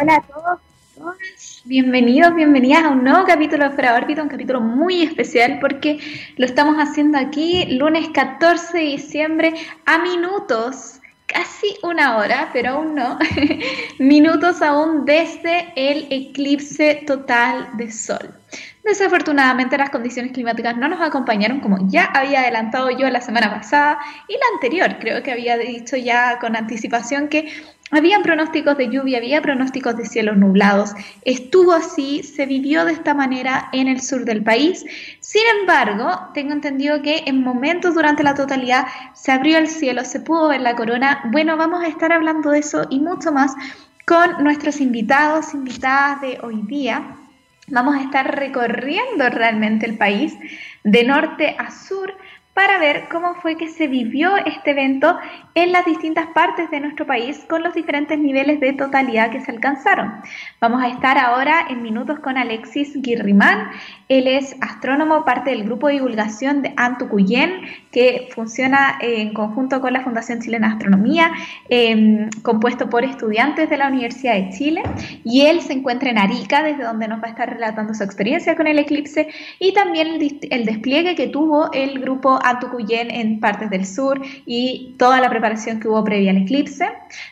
Hola a todos. Bienvenidos, bienvenidas a un nuevo capítulo de Fuera Órbita, un capítulo muy especial porque lo estamos haciendo aquí lunes 14 de diciembre a minutos, casi una hora, pero aún no, minutos aún desde el eclipse total de sol. Desafortunadamente las condiciones climáticas no nos acompañaron como ya había adelantado yo la semana pasada y la anterior. Creo que había dicho ya con anticipación que había pronósticos de lluvia, había pronósticos de cielos nublados. Estuvo así, se vivió de esta manera en el sur del país. Sin embargo, tengo entendido que en momentos durante la totalidad se abrió el cielo, se pudo ver la corona. Bueno, vamos a estar hablando de eso y mucho más con nuestros invitados, invitadas de hoy día. Vamos a estar recorriendo realmente el país de norte a sur para ver cómo fue que se vivió este evento en las distintas partes de nuestro país con los diferentes niveles de totalidad que se alcanzaron. Vamos a estar ahora en minutos con Alexis Guirrimán. Él es astrónomo, parte del grupo de divulgación de Antucuyen, que funciona en conjunto con la Fundación Chilena de Astronomía, em, compuesto por estudiantes de la Universidad de Chile. Y él se encuentra en Arica, desde donde nos va a estar relatando su experiencia con el eclipse y también el, el despliegue que tuvo el grupo Tucuyén en partes del sur y toda la preparación que hubo previa al eclipse.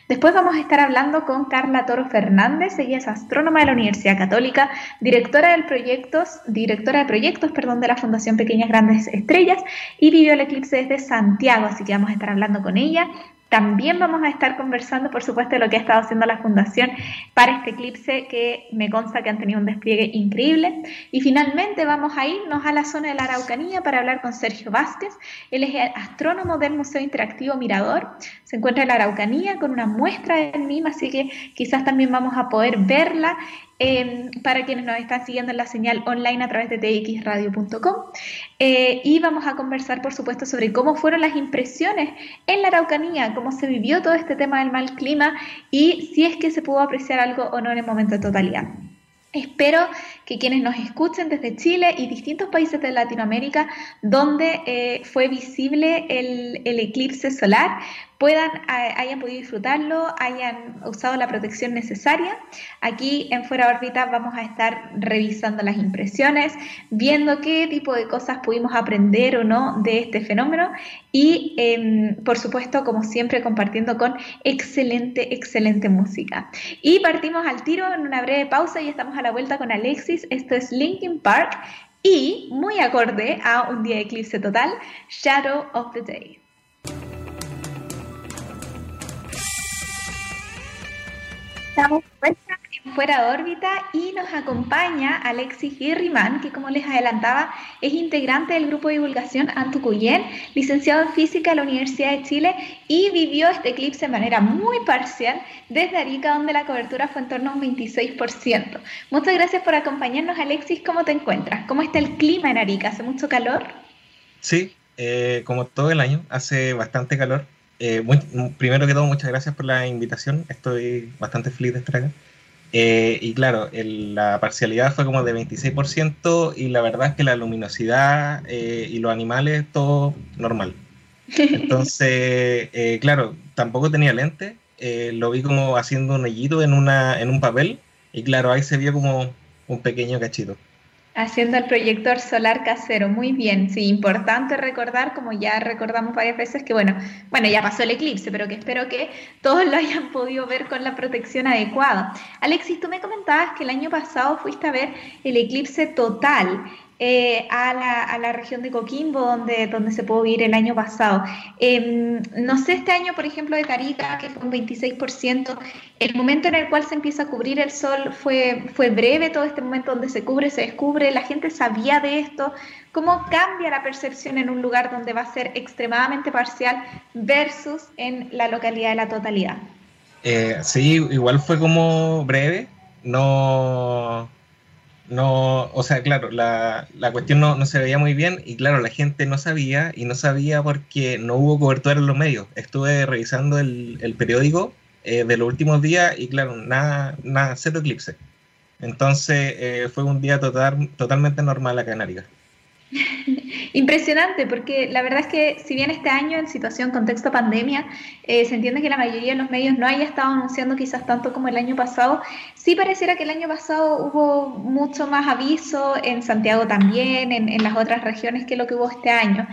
Después vamos a estar hablando con Carla Toro Fernández, ella es astrónoma de la Universidad Católica, directora, del proyectos, directora de proyectos perdón, de la Fundación Pequeñas Grandes Estrellas y vivió el eclipse desde Santiago, así que vamos a estar hablando con ella. También vamos a estar conversando, por supuesto, de lo que ha estado haciendo la Fundación para este eclipse, que me consta que han tenido un despliegue increíble. Y finalmente vamos a irnos a la zona de la Araucanía para hablar con Sergio Vázquez. Él es astrónomo del Museo Interactivo Mirador. Se encuentra en la Araucanía con una muestra del misma, así que quizás también vamos a poder verla Em, para quienes nos están siguiendo en la señal online a través de txradio.com. Eh, y vamos a conversar, por supuesto, sobre cómo fueron las impresiones en la Araucanía, cómo se vivió todo este tema del mal clima y si es que se pudo apreciar algo o no en el momento de totalidad. Espero que quienes nos escuchen desde Chile y distintos países de Latinoamérica donde eh, fue visible el, el, eclipse solar puedan, hayan podido disfrutarlo, hayan usado la protección necesaria. Aquí en Fuera Órbita vamos a estar revisando las impresiones, viendo qué tipo de cosas pudimos aprender o no de este fenómeno y, em, por supuesto, como siempre, compartiendo con excelente, excelente música. Y partimos al tiro en una breve pausa y estamos a la vuelta con Alexis. Esto es Linkin Park y, muy acorde a un día de eclipse total, Shadow of the Day. Estamos en Fuera de órbita y nos acompaña Alexis Guerrimán, que como les adelantaba es integrante del grupo de divulgación Antucuyen, licenciado en física de la Universidad de Chile y vivió este eclipse de manera muy parcial desde Arica, donde la cobertura fue en torno a un 26%. Muchas gracias por acompañarnos, Alexis. ¿Cómo te encuentras? ¿Cómo está el clima en Arica? ¿Hace mucho calor? Sí, eh, como todo el año, hace bastante calor eh, primero que todo, muchas gracias por la invitación. Estoy bastante feliz de estar acá. Eh, y claro, la parcialidad fue como de 26% y la verdad es que la luminosidad eh, y los animales, todo normal. Entonces, claro, tampoco tenía lente. lo vi como haciendo un hoyito en, una, en un papel y claro, ahí se vio como un pequeño cachito. Haciendo el proyector solar casero, muy bien. Sí, importante recordar, como ya recordamos varias veces, que bueno, bueno, ya pasó el eclipse, pero que espero que todos lo hayan podido ver con la protección adecuada. Alexis, tú me comentabas que el año pasado fuiste a ver el eclipse total. Eh, a, la, a, la, región de Coquimbo, donde, donde se pudo ir el año pasado. Em, no sé, este año, por ejemplo, de Tarica, que fue un 26%, el momento en el cual se empieza a cubrir el sol fue, fue breve, todo este momento donde se cubre, se descubre, la gente sabía de esto. ¿Cómo cambia la percepción en un lugar donde va a ser extremadamente parcial versus en la localidad de la totalidad? Eh, sí, igual fue como breve, no no, o sea, claro, la, la cuestión no, no, se veía muy bien y claro, la gente no sabía y no sabía porque no hubo cobertura en los medios. Estuve revisando el, el periódico eh, de los últimos días y claro, nada, nada, cero eclipse. Entonces eh, fue un día total, totalmente normal acá en Arica. Impresionante, porque la verdad es que si bien este año en situación contexto pandemia eh, se entiende que la mayoría de los medios no haya estado anunciando quizás tanto como el año pasado, sí pareciera que el año pasado hubo mucho más aviso en Santiago también, en, las otras regiones que lo que hubo este año.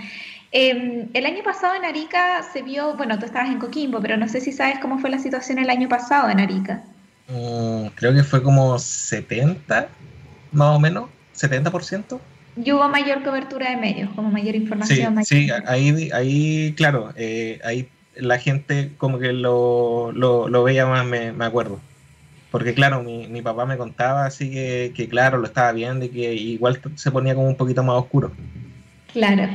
Eh, el año pasado en Arica se vio, bueno, tú estabas en Coquimbo, pero no sé si sabes cómo fue la situación el año pasado en Arica. Mm, creo que fue como 70, más o menos, 70%. Y hubo mayor cobertura de medios, como mayor información. Sí, sí ahí, ahí, claro, eh, ahí la gente como que lo, lo, veía más, me, me, acuerdo. Porque claro, mi, mi papá me contaba así que, que, claro, lo estaba viendo y que igual se ponía como un poquito más oscuro. Claro.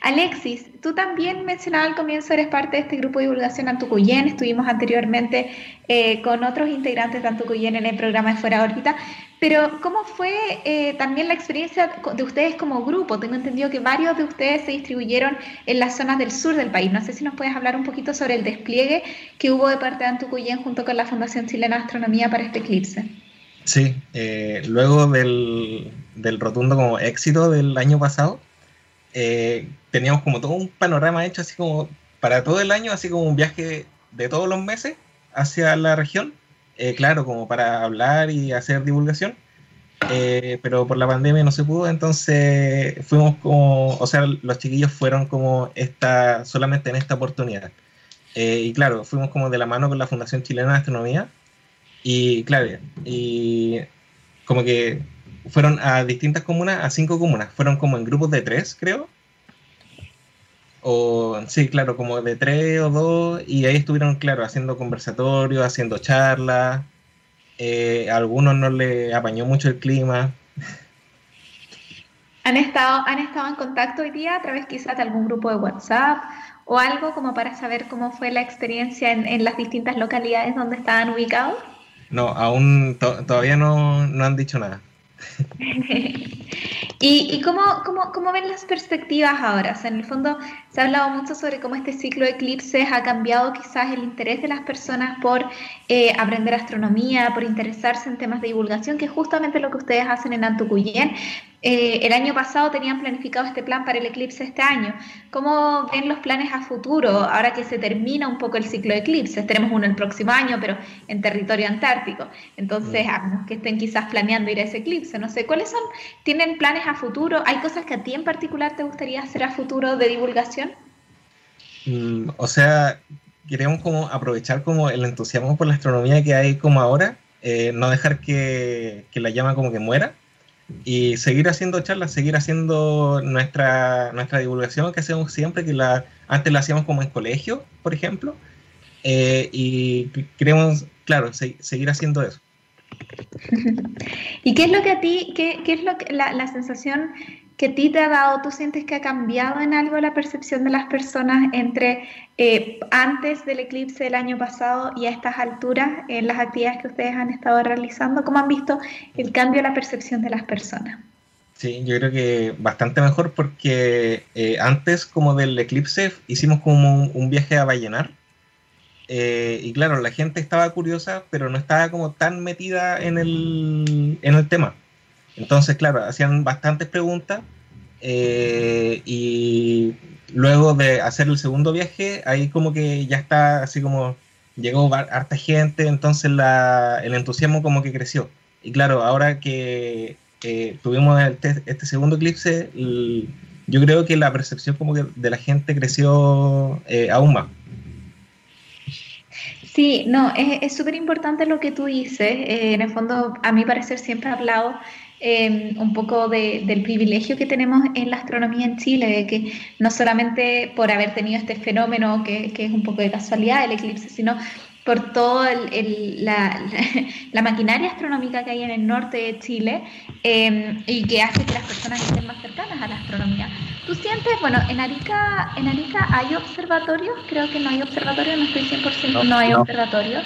Alexis, tú también mencionabas al comienzo, eres parte de este grupo de divulgación Antucuyen. Estuvimos anteriormente eh, con otros integrantes de Antucuyen en el programa de Fuera órbita. Pero, ¿cómo fue eh, también la experiencia de ustedes como grupo? Tengo entendido que varios de ustedes se distribuyeron en las zonas del sur del país. No sé si nos puedes hablar un poquito sobre el despliegue que hubo de parte de Antucuyen junto con la Fundación Chilena de Astronomía para este eclipse. Sí, eh, luego del, del rotundo como éxito del año pasado, eh, teníamos como todo un panorama hecho así como para todo el año, así como un viaje de todos los meses hacia la región, eh, claro, como para hablar y hacer divulgación, eh, pero por la pandemia no se pudo, entonces fuimos como, o sea, los chiquillos fueron como esta, solamente en esta oportunidad. y claro, fuimos como de la mano con la Fundación Chilena de Astronomía, y claro, y como que fueron a distintas comunas, a cinco comunas. Fueron como en grupos de tres, creo. O sí, claro, como de tres o dos. Y ahí estuvieron, claro, haciendo conversatorios, haciendo charlas. Eh, a algunos no le apañó mucho el clima. ¿Han estado, ¿Han estado en contacto hoy día a través quizás de algún grupo de WhatsApp o algo como para saber cómo fue la experiencia en, en las distintas localidades donde estaban ubicados? No, aún todavía no, no han dicho nada. ¿Y, cómo, cómo, cómo, ven las perspectivas ahora? en el fondo se ha hablado mucho sobre cómo este ciclo de eclipses ha cambiado quizás el interés de las personas por eh, aprender astronomía, por interesarse en temas de divulgación, que es justamente lo que ustedes hacen en Antucuyen. Eh, el año pasado tenían planificado este plan para el eclipse este año. ¿Cómo ven los planes a futuro ahora que se termina un poco el ciclo de eclipses? Tenemos uno el próximo año, pero en territorio antártico. Entonces, a que estén quizás planeando ir a ese eclipse. No sé, ¿cuáles son? ¿Tienen planes a futuro? ¿Hay cosas que a ti en particular te gustaría hacer a futuro de divulgación? Mm, o sea, queremos como aprovechar como el entusiasmo por la astronomía que hay como ahora, eh, no dejar que, que la llama como que muera y seguir haciendo charlas, seguir haciendo nuestra, nuestra divulgación que hacemos siempre, que la, antes la hacíamos como en colegio, por ejemplo, eh, y queremos, claro, seguir haciendo eso. ¿Y qué es lo que a ti, qué, qué es lo que, la, la sensación que a ti te ha dado? ¿Tú sientes que ha cambiado en algo la percepción de las personas entre eh, antes del eclipse del año pasado y a estas alturas en las actividades que ustedes han estado realizando? ¿Cómo han visto el cambio en la percepción de las personas? Sí, yo creo que bastante mejor porque eh, antes como del eclipse hicimos como un, viaje a Vallenar eh, y claro, la gente estaba curiosa pero no estaba como tan metida en el, en el tema. Entonces, claro, hacían bastantes preguntas eh, y luego de hacer el segundo viaje, ahí como que ya está así como llegó harta gente, entonces el entusiasmo como que creció. Y claro, ahora que tuvimos este segundo eclipse, yo creo que la percepción como que de la gente creció eh, aún más. Sí, no, es súper importante lo que tú dices. Eh, en el fondo, a mi parecer, siempre he hablado Em, un poco del privilegio que tenemos en la astronomía en Chile, de que no solamente por haber tenido este fenómeno que, que es un poco de casualidad, el eclipse, sino por toda la, la, maquinaria astronómica que hay en el norte de Chile em, y que hace que las personas estén más cercanas a la astronomía. ¿Tú sientes, bueno, en Arica, en Arica hay observatorios? Creo que no hay observatorios, no estoy 100%, no, hay observatorios,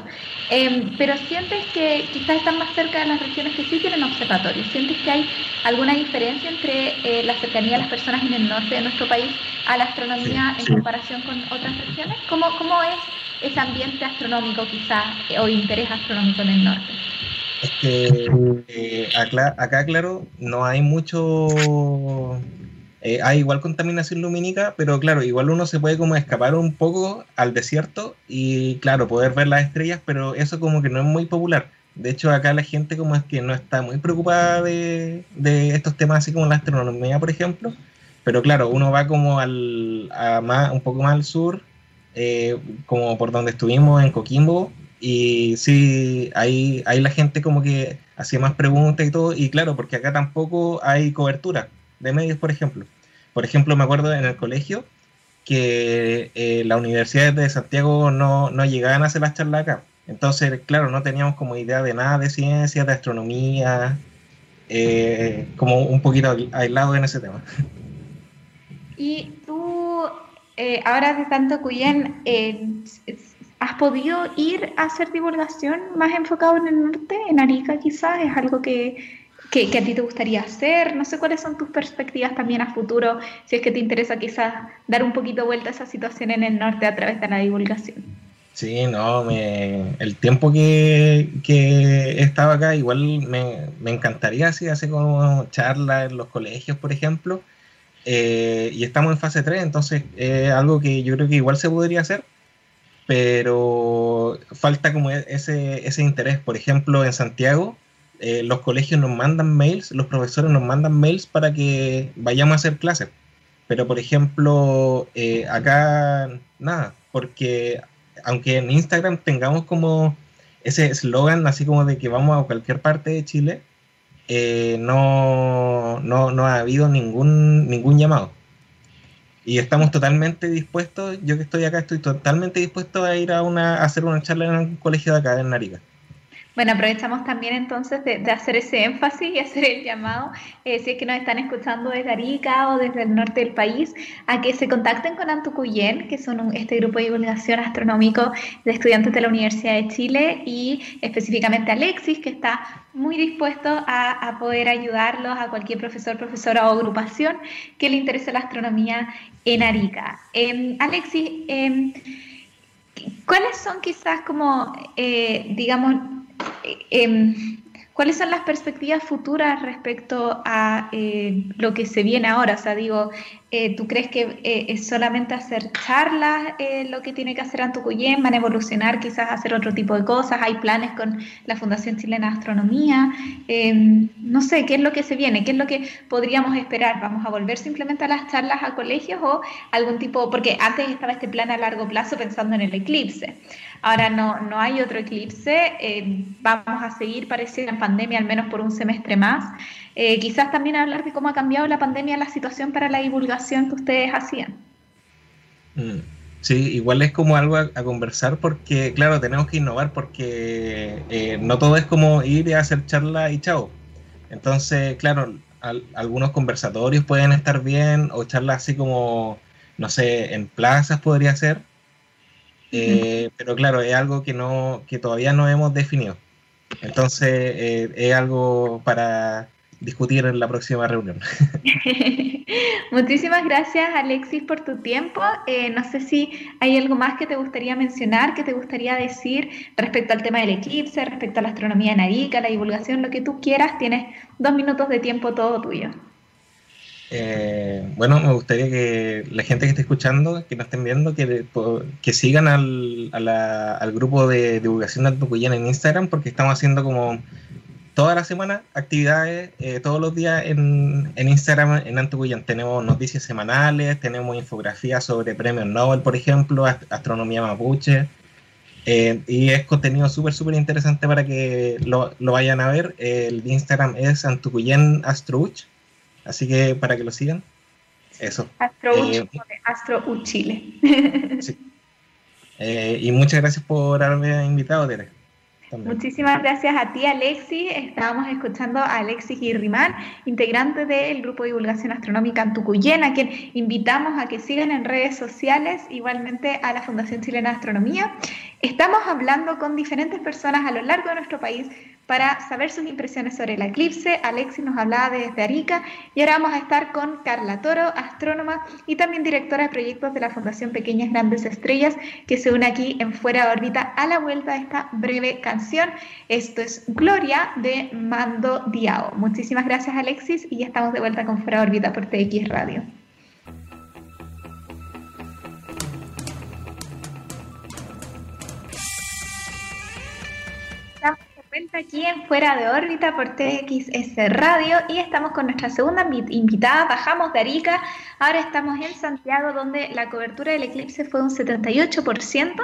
em, pero sientes que quizás están más cerca de las regiones que sí tienen observatorios. ¿Sientes que hay alguna diferencia entre eh, la cercanía de las personas en el norte de nuestro país a la astronomía en comparación con otras regiones? ¿Cómo, cómo es ese ambiente astronómico quizás o interés astronómico en el norte? Es que eh, acá, claro, no hay mucho eh, hay igual contaminación lumínica, pero claro, igual uno se puede como escapar un poco al desierto y claro, poder ver las estrellas, pero eso como que no es muy popular. De hecho, acá la gente como es que no está muy preocupada de, estos temas así como la astronomía, por ejemplo. Pero claro, uno va como al, a más, un poco más al sur, eh, como por donde estuvimos en Coquimbo, y sí, ahí, ahí la gente como que hacía más preguntas y todo, y claro, porque acá tampoco hay cobertura de medios, por ejemplo. Por ejemplo, me acuerdo en el colegio que eh, las universidades de Santiago no, no llegaban a hacer las charlas acá. Entonces, claro, no teníamos como idea de nada de ciencia, de astronomía, eh, como un poquito aislado en ese tema. Y tú, eh, ahora de tanto Cuyen, ¿has podido ir a hacer divulgación más enfocado en el norte, en Arica quizás? ¿Es algo que, que, a ti te gustaría hacer. No sé cuáles son tus perspectivas también a futuro, si es que te interesa quizás dar un poquito vuelta a esa situación en el norte a través de la divulgación. Sí, no, me, el tiempo que, que estaba acá, igual me, me encantaría así, hacer como charlas en los colegios, por ejemplo. Eh, y estamos en fase 3, entonces es algo que yo creo que igual se podría hacer, pero falta como ese, ese interés. Por ejemplo, en Santiago, eh, los colegios nos mandan mails, los profesores nos mandan mails para que vayamos a hacer clases. Pero, por ejemplo, eh, acá nada, porque aunque en Instagram tengamos como ese eslogan así como de que vamos a cualquier parte de Chile, eh, no, no, no, ha habido ningún, ningún llamado. Y estamos totalmente dispuestos, yo que estoy acá estoy totalmente dispuesto a ir a, una, a hacer una charla en un colegio de acá en Narica. Bueno, aprovechamos también entonces de, hacer ese énfasis y hacer el llamado, eh, si es que nos están escuchando desde Arica o desde el norte del país, a que se contacten con Antucuyen, que son este grupo de divulgación astronómico de estudiantes de la Universidad de Chile, y específicamente Alexis, que está muy dispuesto a, poder ayudarlos a cualquier profesor, profesora o agrupación que le interese la astronomía en Arica. Em, Alexis, em, ¿cuáles son quizás como, eh, digamos, eh, ¿Cuáles son las perspectivas futuras respecto a eh, lo que se viene ahora? O sea, digo, eh, ¿tú crees que eh, es solamente hacer charlas lo que tiene que hacer Antucuyén? ¿Van a evolucionar quizás hacer otro tipo de cosas? ¿Hay planes con la Fundación Chilena de Astronomía? no sé, ¿qué es lo que se viene? ¿Qué es lo que podríamos esperar? ¿Vamos a volver simplemente a las charlas a colegios o algún tipo? Porque antes estaba este plan a largo plazo pensando en el eclipse. Ahora no, no hay otro eclipse, eh, vamos a seguir pareciendo en pandemia al menos por un semestre más. Eh, quizás también hablar de cómo ha cambiado la pandemia la situación para la divulgación que ustedes hacían. Mm, sí, igual es como algo a, conversar porque, claro, tenemos que innovar porque eh, no todo es como ir a hacer charla y chao. Entonces, claro, algunos conversatorios pueden estar bien o charlas así como, no sé, en plazas podría ser eh, pero claro, es algo que, no, que todavía no hemos definido. Entonces, eh, es algo para discutir en la próxima reunión. Muchísimas gracias, Alexis, por tu tiempo. Eh, no sé si hay algo más que te gustaría mencionar, que te gustaría decir respecto al tema del eclipse, respecto a la astronomía en Arica, la divulgación, lo que tú quieras. Tienes dos minutos de tiempo todo tuyo. Eh, bueno, me gustaría que la gente que esté escuchando, que nos estén viendo, que, sigan al, al grupo de divulgación de Antucuyán en Instagram, porque estamos haciendo como toda la semana actividades, eh, todos los días en, Instagram en Antucuyán. Tenemos noticias semanales, tenemos infografías sobre premios Nobel, por ejemplo, astronomía mapuche. Eh, y es contenido súper, súper interesante para que lo, vayan a ver. El Instagram es Antucuyán Astrouch Así que para que lo sigan, eso. Astro, eh, Astro Chile. sí. Eh, y muchas gracias por haberme invitado, Tere. Muchísimas gracias a ti, Alexis. Estábamos escuchando a Alexis Guirrimán, integrante del Grupo de Divulgación Astronómica Antucuyén, a quien invitamos a que sigan en redes sociales, igualmente a la Fundación Chilena de Astronomía. Estamos hablando con diferentes personas a lo largo de nuestro país para saber sus impresiones sobre el eclipse. Alexis nos hablaba desde Arica y ahora vamos a estar con Carla Toro, astrónoma y también directora de proyectos de la Fundación Pequeñas Grandes Estrellas, que se une aquí en Fuera de órbita a la vuelta de esta breve canción. Esto es Gloria de Mando Diao. Muchísimas gracias Alexis y ya estamos de vuelta con Fuera de órbita por TX Radio. Aquí en Fuera de órbita por TXS Radio y estamos con nuestra segunda invitada. Bajamos de Arica, ahora estamos en Santiago donde la cobertura del eclipse fue un 78%.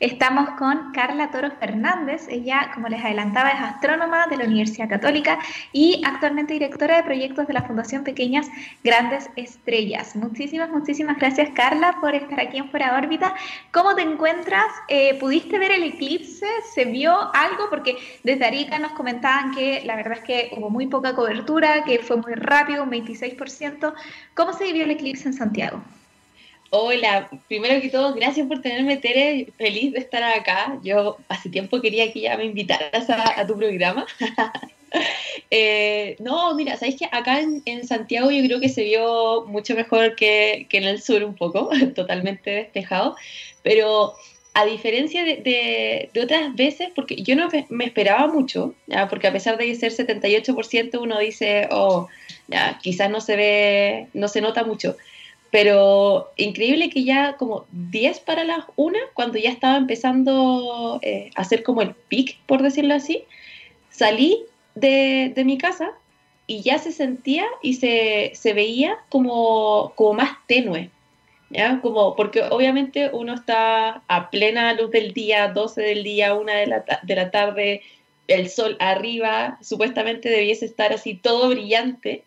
Estamos con Carla Toro Fernández, ella como les adelantaba es astrónoma de la Universidad Católica y actualmente directora de proyectos de la Fundación Pequeñas Grandes Estrellas. Muchísimas, muchísimas gracias Carla por estar aquí en Fuera de órbita. ¿Cómo te encuentras? Eh, ¿Pudiste ver el eclipse? ¿Se vio algo? Porque desde Arica nos comentaban que la verdad es que hubo muy poca cobertura, que fue muy rápido, un 26%. ¿Cómo se vivió el eclipse en Santiago? Hola, primero que todo, gracias por tenerme, Tere. Feliz de estar acá. Yo hace tiempo quería que ya me invitaras a, tu programa. Eh, no, mira, sabéis que acá en, Santiago yo creo que se vio mucho mejor que, que en el sur, un poco, totalmente despejado. Pero a diferencia de, otras veces, porque yo no me esperaba mucho, porque a pesar de ser 78%, uno dice, oh, ya, quizás no se ve, no se nota mucho. Pero increíble que ya como 10 para las 1, cuando ya estaba empezando eh, a hacer como el pic, por decirlo así, salí de, mi casa y ya se sentía y se, veía como más tenue. Como, porque obviamente uno está a plena luz del día, 12 del día, 1 de la, de la tarde, el sol arriba, supuestamente debiese estar así todo brillante,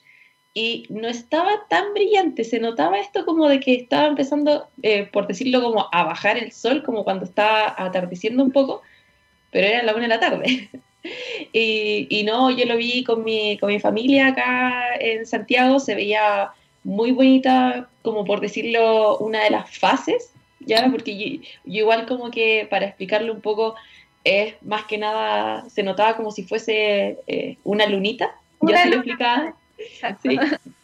y no estaba tan brillante, se notaba esto como de que estaba empezando, eh, por decirlo como, a bajar el sol, como cuando estaba atardeciendo un poco, pero era la 1 de la tarde. y, y, no, yo lo vi con mi, con mi familia acá en Santiago, se veía muy bonita, como por decirlo, una de las fases, ¿ya? Porque yo, igual como que, para explicarlo un poco, es más que nada, se notaba como si fuese eh, una lunita. yo se lo explicaba. Sí,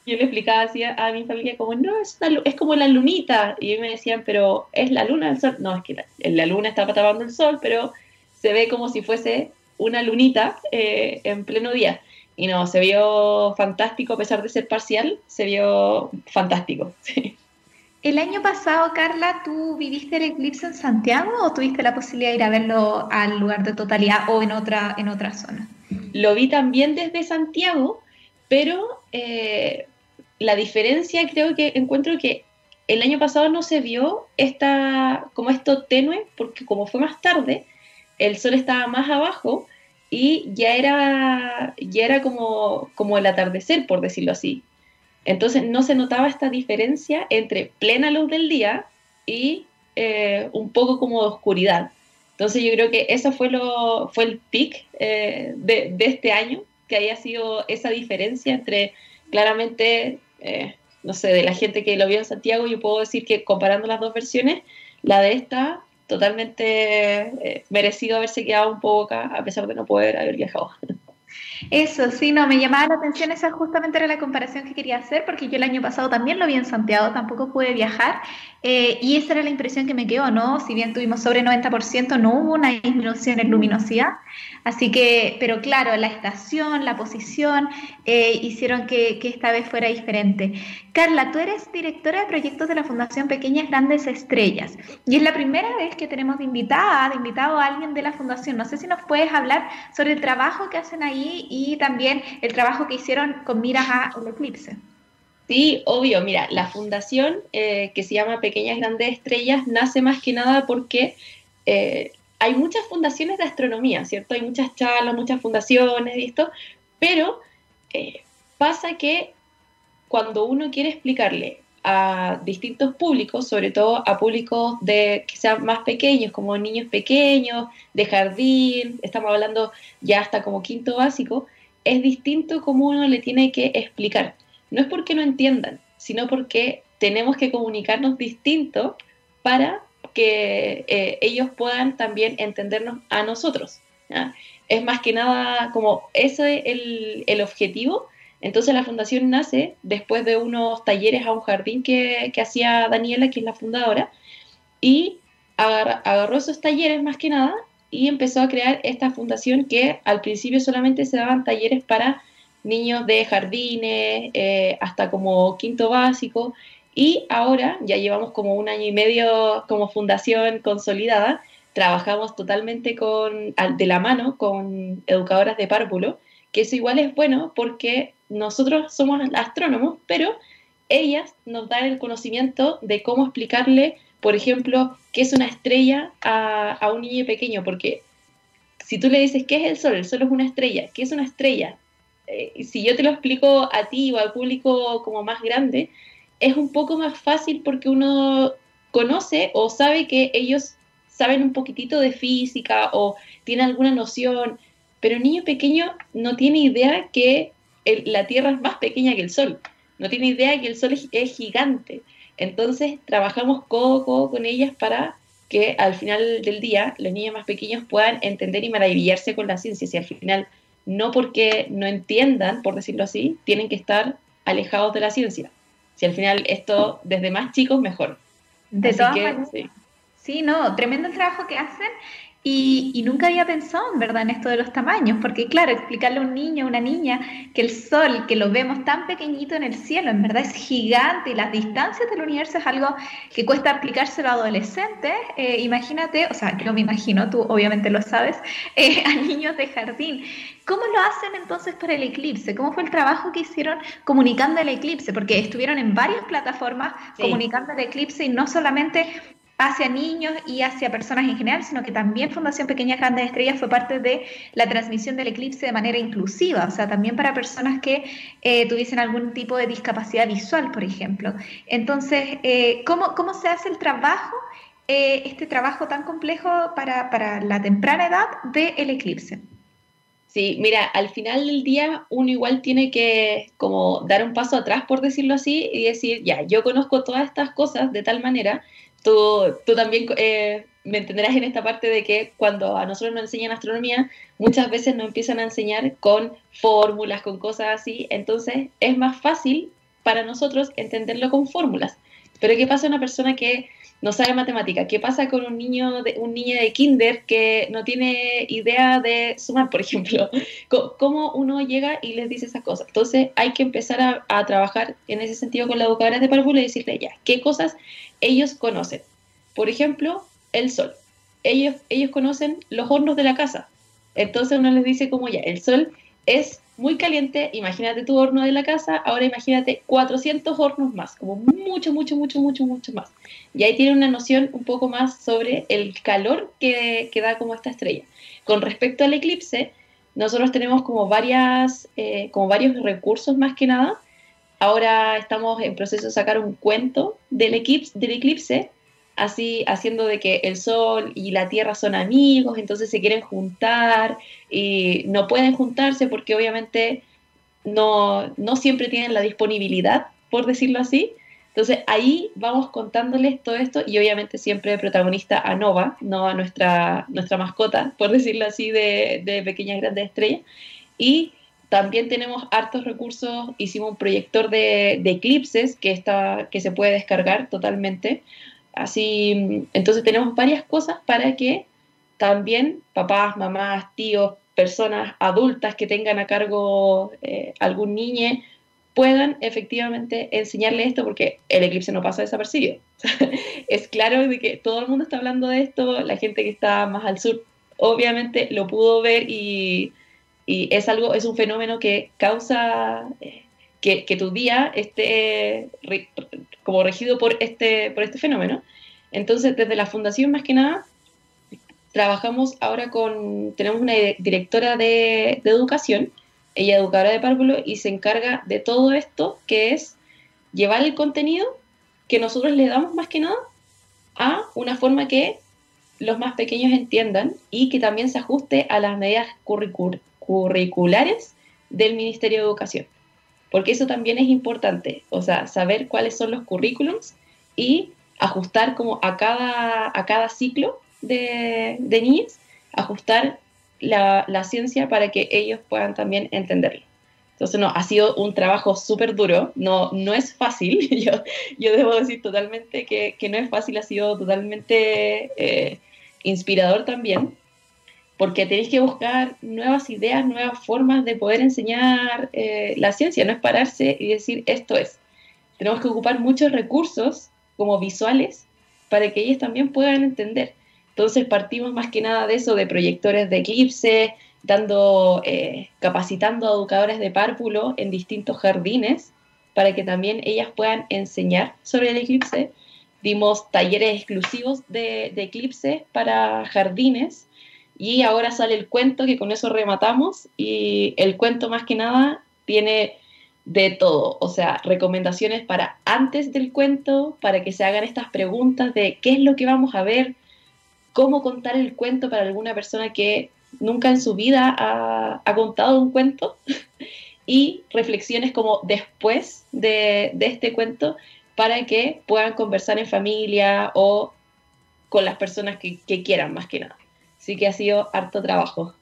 yo le explicaba así a, mi familia como, no, es, es como la lunita. Y me decían, pero ¿es la luna del sol? No, es que la, luna está tapando el sol, pero se ve como si fuese una lunita eh, en pleno día. Y no, se vio fantástico, a pesar de ser parcial, se vio fantástico. El año pasado, Carla, ¿tú viviste el eclipse en Santiago o tuviste la posibilidad de ir a verlo al lugar de totalidad o en otra, en otra zona? Lo vi también desde Santiago, pero eh, la diferencia creo que encuentro que el año pasado no se vio esta, como esto tenue, porque como fue más tarde, el sol estaba más abajo y ya era, ya era como, como el atardecer, por decirlo así. Entonces no se notaba esta diferencia entre plena luz del día y eh, un poco como de oscuridad. Entonces yo creo que eso fue, lo, fue el pic eh, de, este año, que haya sido esa diferencia entre claramente, eh, no sé, de la gente que lo vio en Santiago, yo puedo decir que comparando las dos versiones, la de esta totalmente eh, merecido haberse quedado un poco acá, a pesar de no poder haber viajado. Eso, sí, no, me llamaba la atención, esa justamente era la comparación que quería hacer, porque yo el año pasado también lo vi en Santiago, tampoco pude viajar, eh, y esa era la impresión que me quedó, ¿no? Si bien tuvimos sobre 90%, no hubo una disminución en luminosidad, así que, pero claro, la estación, la posición, eh, hicieron que, que, esta vez fuera diferente. Carla, tú eres directora de proyectos de la Fundación Pequeñas Grandes Estrellas, y es la primera vez que tenemos de invitada, de invitado a alguien de la Fundación. No sé si nos puedes hablar sobre el trabajo que hacen ahí y también el trabajo que hicieron con miras al eclipse. Sí, obvio. Mira, la fundación eh, que se llama Pequeñas Grandes Estrellas nace más que nada porque eh, hay muchas fundaciones de astronomía, ¿cierto? Hay muchas charlas, muchas fundaciones y esto, pero eh, pasa que cuando uno quiere explicarle a distintos públicos, sobre todo a públicos de que sean más pequeños, como niños pequeños, de jardín, estamos hablando ya hasta como quinto básico, es distinto como uno le tiene que explicar. No es porque no entiendan, sino porque tenemos que comunicarnos distinto para que eh, ellos puedan también entendernos a nosotros. es más que nada como ese es el, el objetivo. Entonces la fundación nace después de unos talleres a un jardín que, que hacía Daniela, que es la fundadora, y agarró esos talleres más que nada y empezó a crear esta fundación que al principio solamente se daban talleres para niños de jardines, eh, hasta como quinto básico, y ahora ya llevamos como un año y medio como fundación consolidada, trabajamos totalmente con, de la mano con educadoras de párvulo, que eso igual es bueno porque nosotros somos astrónomos, pero ellas nos dan el conocimiento de cómo explicarle, por ejemplo, qué es una estrella a, a un niño pequeño, porque si tú le dices qué es el Sol, el Sol es una estrella, ¿qué es una estrella? Eh, si yo te lo explico a ti o al público como más grande, es un poco más fácil porque uno conoce o sabe que ellos saben un poquitito de física o tienen alguna noción, pero un niño pequeño no tiene idea que la Tierra es más pequeña que el Sol, no tiene idea que el Sol es, gigante. Entonces trabajamos codo, codo con ellas para que al final del día los niños más pequeños puedan entender y maravillarse con la ciencia. Si al final no porque no entiendan, por decirlo así, tienen que estar alejados de la ciencia. Si al final esto desde más chicos, mejor. De todas maneras. Sí. sí, no, tremendo el trabajo que hacen y, nunca había pensado, en verdad, en esto de los tamaños, porque claro, explicarle a un niño, a una niña, que el sol, que lo vemos tan pequeñito en el cielo, en verdad es gigante y las distancias del universo es algo que cuesta explicárselo a adolescentes. Eh, imagínate, o sea, yo me imagino, tú obviamente lo sabes, eh, a niños de jardín. ¿Cómo lo hacen entonces para el eclipse? ¿Cómo fue el trabajo que hicieron comunicando el eclipse? Porque estuvieron en varias plataformas comunicando el eclipse y no solamente hacia niños y hacia personas en general, sino que también Fundación Pequeñas Grandes Estrellas fue parte de la transmisión del eclipse de manera inclusiva, o sea, también para personas que eh, tuviesen algún tipo de discapacidad visual, por ejemplo. Entonces, eh, ¿cómo, ¿cómo, se hace el trabajo, eh, este trabajo tan complejo para, para la temprana edad del eclipse? Sí, mira, al final del día uno igual tiene que como dar un paso atrás, por decirlo así, y decir, ya, yo conozco todas estas cosas de tal manera tú, tú también eh, me entenderás en esta parte de que cuando a nosotros nos enseñan astronomía, muchas veces nos empiezan a enseñar con fórmulas, con cosas así, entonces es más fácil para nosotros entenderlo con fórmulas. Pero ¿qué pasa a una persona que no sabe matemática? ¿Qué pasa con un niño de, un niño de kinder que no tiene idea de sumar, por ejemplo? ¿Cómo uno llega y les dice esas cosas? Entonces hay que empezar a, trabajar en ese sentido con la educadora de párvulo y decirle ya, ¿qué cosas ellos conocen. Por ejemplo, el sol. Ellos, ellos conocen los hornos de la casa. Entonces uno les dice como ya, el sol es muy caliente, imagínate tu horno de la casa, ahora imagínate 400 hornos más, como mucho, mucho, mucho, mucho, mucho más. Y ahí tiene una noción un poco más sobre el calor que, da como esta estrella. Con respecto al eclipse, nosotros tenemos como, varias, eh, como varios recursos más que nada Ahora estamos en proceso de sacar un cuento del eclipse, del eclipse, así haciendo de que el Sol y la Tierra son amigos, entonces se quieren juntar y no pueden juntarse porque obviamente no, no siempre tienen la disponibilidad, por decirlo así. Entonces ahí vamos contándoles todo esto y obviamente siempre protagonista a Nova, Nova nuestra, nuestra mascota, por decirlo así, de, de Pequeñas Grandes Estrellas. Y también tenemos hartos recursos, hicimos un proyector de, eclipses que, está, que se puede descargar totalmente. Así, entonces tenemos varias cosas para que también papás, mamás, tíos, personas adultas que tengan a cargo eh, algún niño puedan efectivamente enseñarle esto porque el eclipse no pasa desapercibido. es claro de que todo el mundo está hablando de esto, la gente que está más al sur obviamente lo pudo ver y y es algo, es un fenómeno que causa eh, que, tu día esté como regido por este, por este fenómeno. Entonces, desde la fundación, más que nada, trabajamos ahora con, tenemos una directora de, educación, ella educadora de párvulo y se encarga de todo esto, que es llevar el contenido que nosotros le damos más que nada a una forma que los más pequeños entiendan y que también se ajuste a las medidas curriculares del Ministerio de Educación. Porque eso también es importante, o sea, saber cuáles son los currículums y ajustar como a cada, a cada ciclo de, de niños, ajustar la, la ciencia para que ellos puedan también entenderlo. Entonces, no, ha sido un trabajo súper duro, no, no es fácil, yo, yo debo decir totalmente que, que no es fácil, ha sido totalmente eh, inspirador también, porque tenéis que buscar nuevas ideas, nuevas formas de poder enseñar eh, la ciencia, no es pararse y decir esto es. Tenemos que ocupar muchos recursos como visuales para que ellos también puedan entender. Entonces partimos más que nada de eso, de proyectores de eclipse, dando, eh, capacitando a educadores de párvulo en distintos jardines para que también ellas puedan enseñar sobre el eclipse. Dimos talleres exclusivos de, de eclipse para jardines y ahora sale el cuento que con eso rematamos y el cuento más que nada tiene de todo, o sea, recomendaciones para antes del cuento, para que se hagan estas preguntas de qué es lo que vamos a ver, cómo contar el cuento para alguna persona que nunca en su vida ha, contado un cuento y reflexiones como después de, este cuento para que puedan conversar en familia o con las personas que, quieran más que nada. Así que ha sido harto trabajo.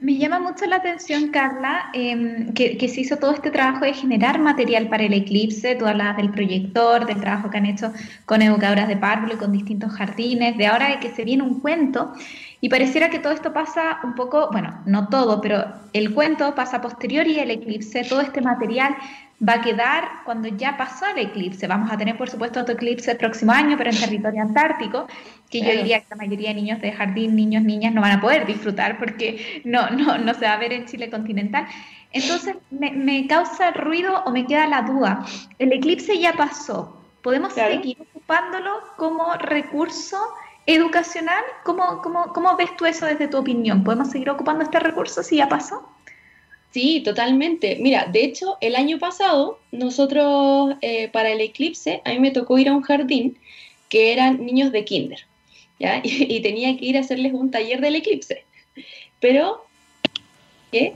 Me llama mucho la atención, Carla, em, que, que, se hizo todo este trabajo de generar material para el eclipse. Tú hablabas del proyector, del trabajo que han hecho con educadoras de párvulo y con distintos jardines, de ahora que se viene un cuento. Y pareciera que todo esto pasa un poco, bueno, no todo, pero el cuento pasa posterior y el eclipse, todo este material va a quedar cuando ya pasó el eclipse. Vamos a tener, por supuesto, otro eclipse el próximo año, pero en territorio antártico, que yo diría que la mayoría de niños de jardín, niños, niñas, no van a poder disfrutar porque no, no, no se va a ver en Chile continental. Entonces, me, me causa ruido o me queda la duda. El eclipse ya pasó. ¿Podemos seguir ocupándolo como recurso educacional, ¿cómo, cómo, cómo ves tú eso desde tu opinión? ¿Podemos seguir ocupando este recurso si ya pasó? Sí, totalmente. Mira, de hecho, el año pasado, nosotros eh, para el eclipse, a mí me tocó ir a un jardín que eran niños de kinder. Y, tenía que ir a hacerles un taller del eclipse. Pero en,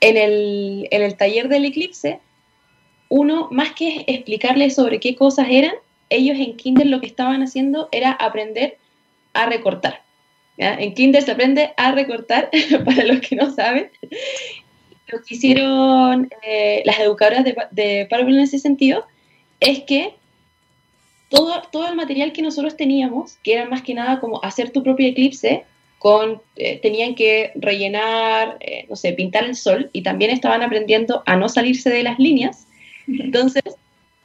el, en el taller del eclipse, uno, más que explicarles sobre qué cosas eran, ellos en kinder lo que estaban haciendo era aprender a recortar. En Kinder se aprende a recortar, para los que no saben. Lo que hicieron eh, las educadoras de, de en ese sentido es que todo, todo el material que nosotros teníamos, que era más que nada como hacer tu propio eclipse, con, eh, tenían que rellenar, eh, no sé, pintar el sol y también estaban aprendiendo a no salirse de las líneas. Entonces,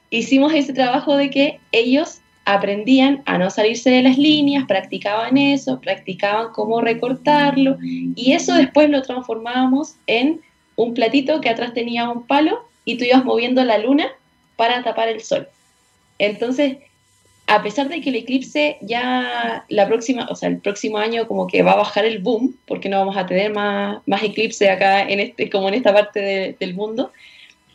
hicimos ese trabajo de que ellos aprendían a no salirse de las líneas, practicaban eso, practicaban cómo recortarlo y eso después lo transformábamos en un platito que atrás tenía un palo y tú ibas moviendo la luna para tapar el sol. Entonces, a pesar de que el eclipse ya la próxima, o sea, el próximo año como que va a bajar el boom, porque no vamos a tener más, más eclipse acá en este, como en esta parte del mundo,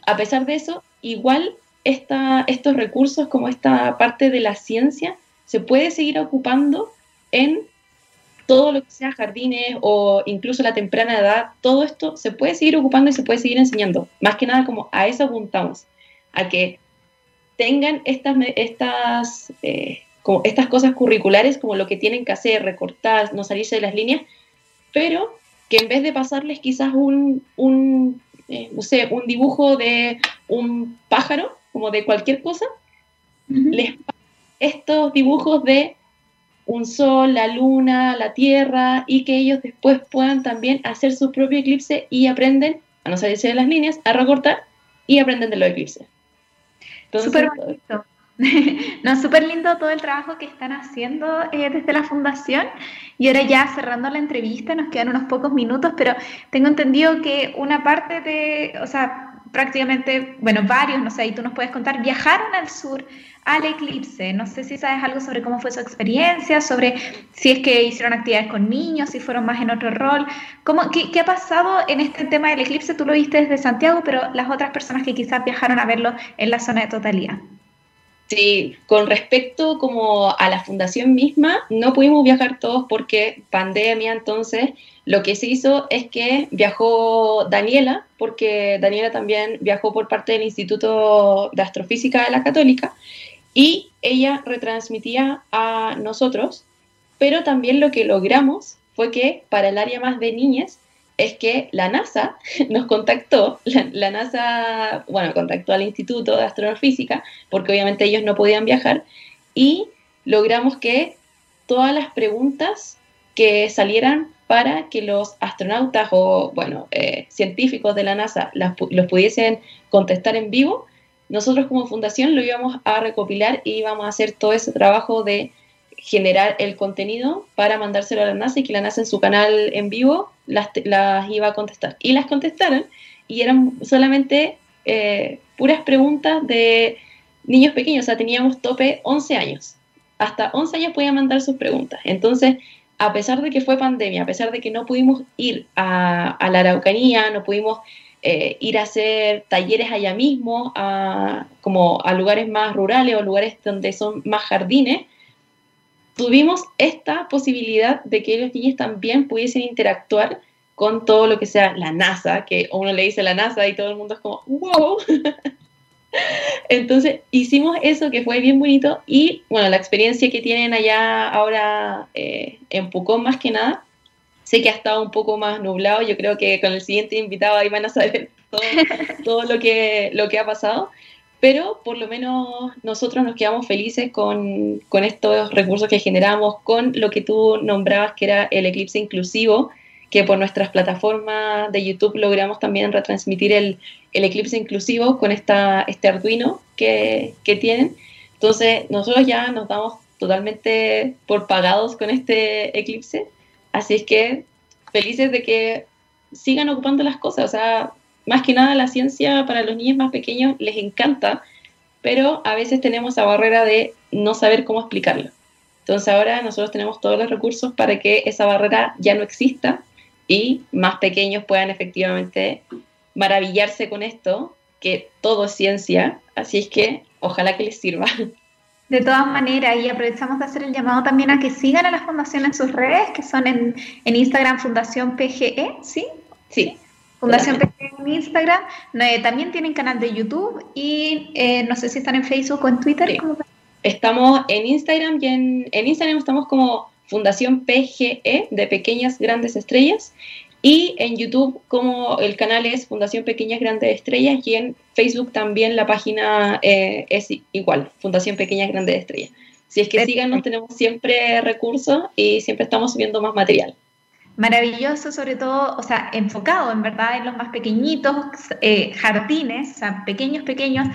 a pesar de eso, igual estos recursos como esta parte de la ciencia se puede seguir ocupando en todo lo que sea jardines o incluso la temprana edad, todo esto se puede seguir ocupando y se puede seguir enseñando. Más que nada como a eso apuntamos, a que tengan estas, estas, eh, como estas cosas curriculares como lo que tienen que hacer, recortar, no salirse de las líneas, pero que en vez de pasarles quizás un, un, eh, un dibujo de un pájaro, como de cualquier cosa, les estos dibujos de un sol, la luna, la tierra, y que ellos después puedan también hacer su propio eclipse y aprenden a no salirse de las líneas, a recortar y aprenden de los eclipses. Súper bonito. no, súper lindo todo el trabajo que están haciendo eh, desde la fundación. Y ahora ya cerrando la entrevista, nos quedan unos pocos minutos, pero tengo entendido que una parte de, o sea, prácticamente, bueno, varios, no sé, y tú nos puedes contar, viajaron al sur al eclipse. No sé si sabes algo sobre cómo fue su experiencia, sobre si es que hicieron actividades con niños, si fueron más en otro rol. ¿Cómo, qué, qué, ha pasado en este tema del eclipse? Tú lo viste desde Santiago, pero las otras personas que quizás viajaron a verlo en la zona de totalidad. Sí, con respecto como a la fundación misma, no pudimos viajar todos porque pandemia, entonces lo que se hizo es que viajó Daniela, porque Daniela también viajó por parte del Instituto de Astrofísica de la Católica, y ella retransmitía a nosotros, pero también lo que logramos fue que para el área más de niñas es que la NASA nos contactó, la, NASA, bueno, contactó al Instituto de Astrofísica, porque obviamente ellos no podían viajar, y logramos que todas las preguntas que salieran para que los astronautas o, bueno, eh, científicos de la NASA los pudiesen contestar en vivo, nosotros como fundación lo íbamos a recopilar y íbamos a hacer todo ese trabajo de generar el contenido para mandárselo a la NASA y que la NASA en su canal en vivo las, iba a contestar. Y las contestaron y eran solamente eh, puras preguntas de niños pequeños, o sea, teníamos tope 11 años. Hasta 11 años podían mandar sus preguntas. Entonces, a pesar de que fue pandemia, a pesar de que no pudimos ir a, la Araucanía, no pudimos eh, ir a hacer talleres allá mismo, a, como a lugares más rurales o lugares donde son más jardines, tuvimos esta posibilidad de que los niños también pudiesen interactuar con todo lo que sea la NASA, que uno le dice la NASA y todo el mundo es como, wow. Entonces hicimos eso que fue bien bonito y bueno, la experiencia que tienen allá ahora eh, en Pucón más que nada, sé que ha estado un poco más nublado, yo creo que con el siguiente invitado ahí van a saber todo, todo lo, que, lo que ha pasado, pero por lo menos nosotros nos quedamos felices con, con, estos recursos que generamos, con lo que tú nombrabas que era el eclipse inclusivo, que por nuestras plataformas de YouTube logramos también retransmitir el, el eclipse inclusivo con esta, este Arduino que, que tienen. Entonces nosotros ya nos damos totalmente por pagados con este eclipse, así es que felices de que sigan ocupando las cosas, o sea, más que nada la ciencia para los niños más pequeños les encanta, pero a veces tenemos esa barrera de no saber cómo explicarlo. Entonces ahora nosotros tenemos todos los recursos para que esa barrera ya no exista y más pequeños puedan efectivamente maravillarse con esto, que todo es ciencia, así es que ojalá que les sirva. De todas maneras, y aprovechamos de hacer el llamado también a que sigan a la fundación en sus redes, que son en, en Instagram Fundación PGE, ¿sí? Sí. Fundación PGE en Instagram. Eh, también tienen canal de YouTube y eh, no sé si están en Facebook o en Twitter. Estamos en Instagram y en, en Instagram estamos como Fundación PGE de Pequeñas Grandes Estrellas y en YouTube como el canal es Fundación Pequeñas Grandes Estrellas y en Facebook también la página eh, es igual, Fundación Pequeñas Grandes Estrellas. Si es que síganos, tenemos siempre recursos y siempre estamos subiendo más material. Maravilloso, sobre todo, o sea, enfocado en verdad en los más pequeñitos, eh, jardines, o sea, pequeños, pequeños,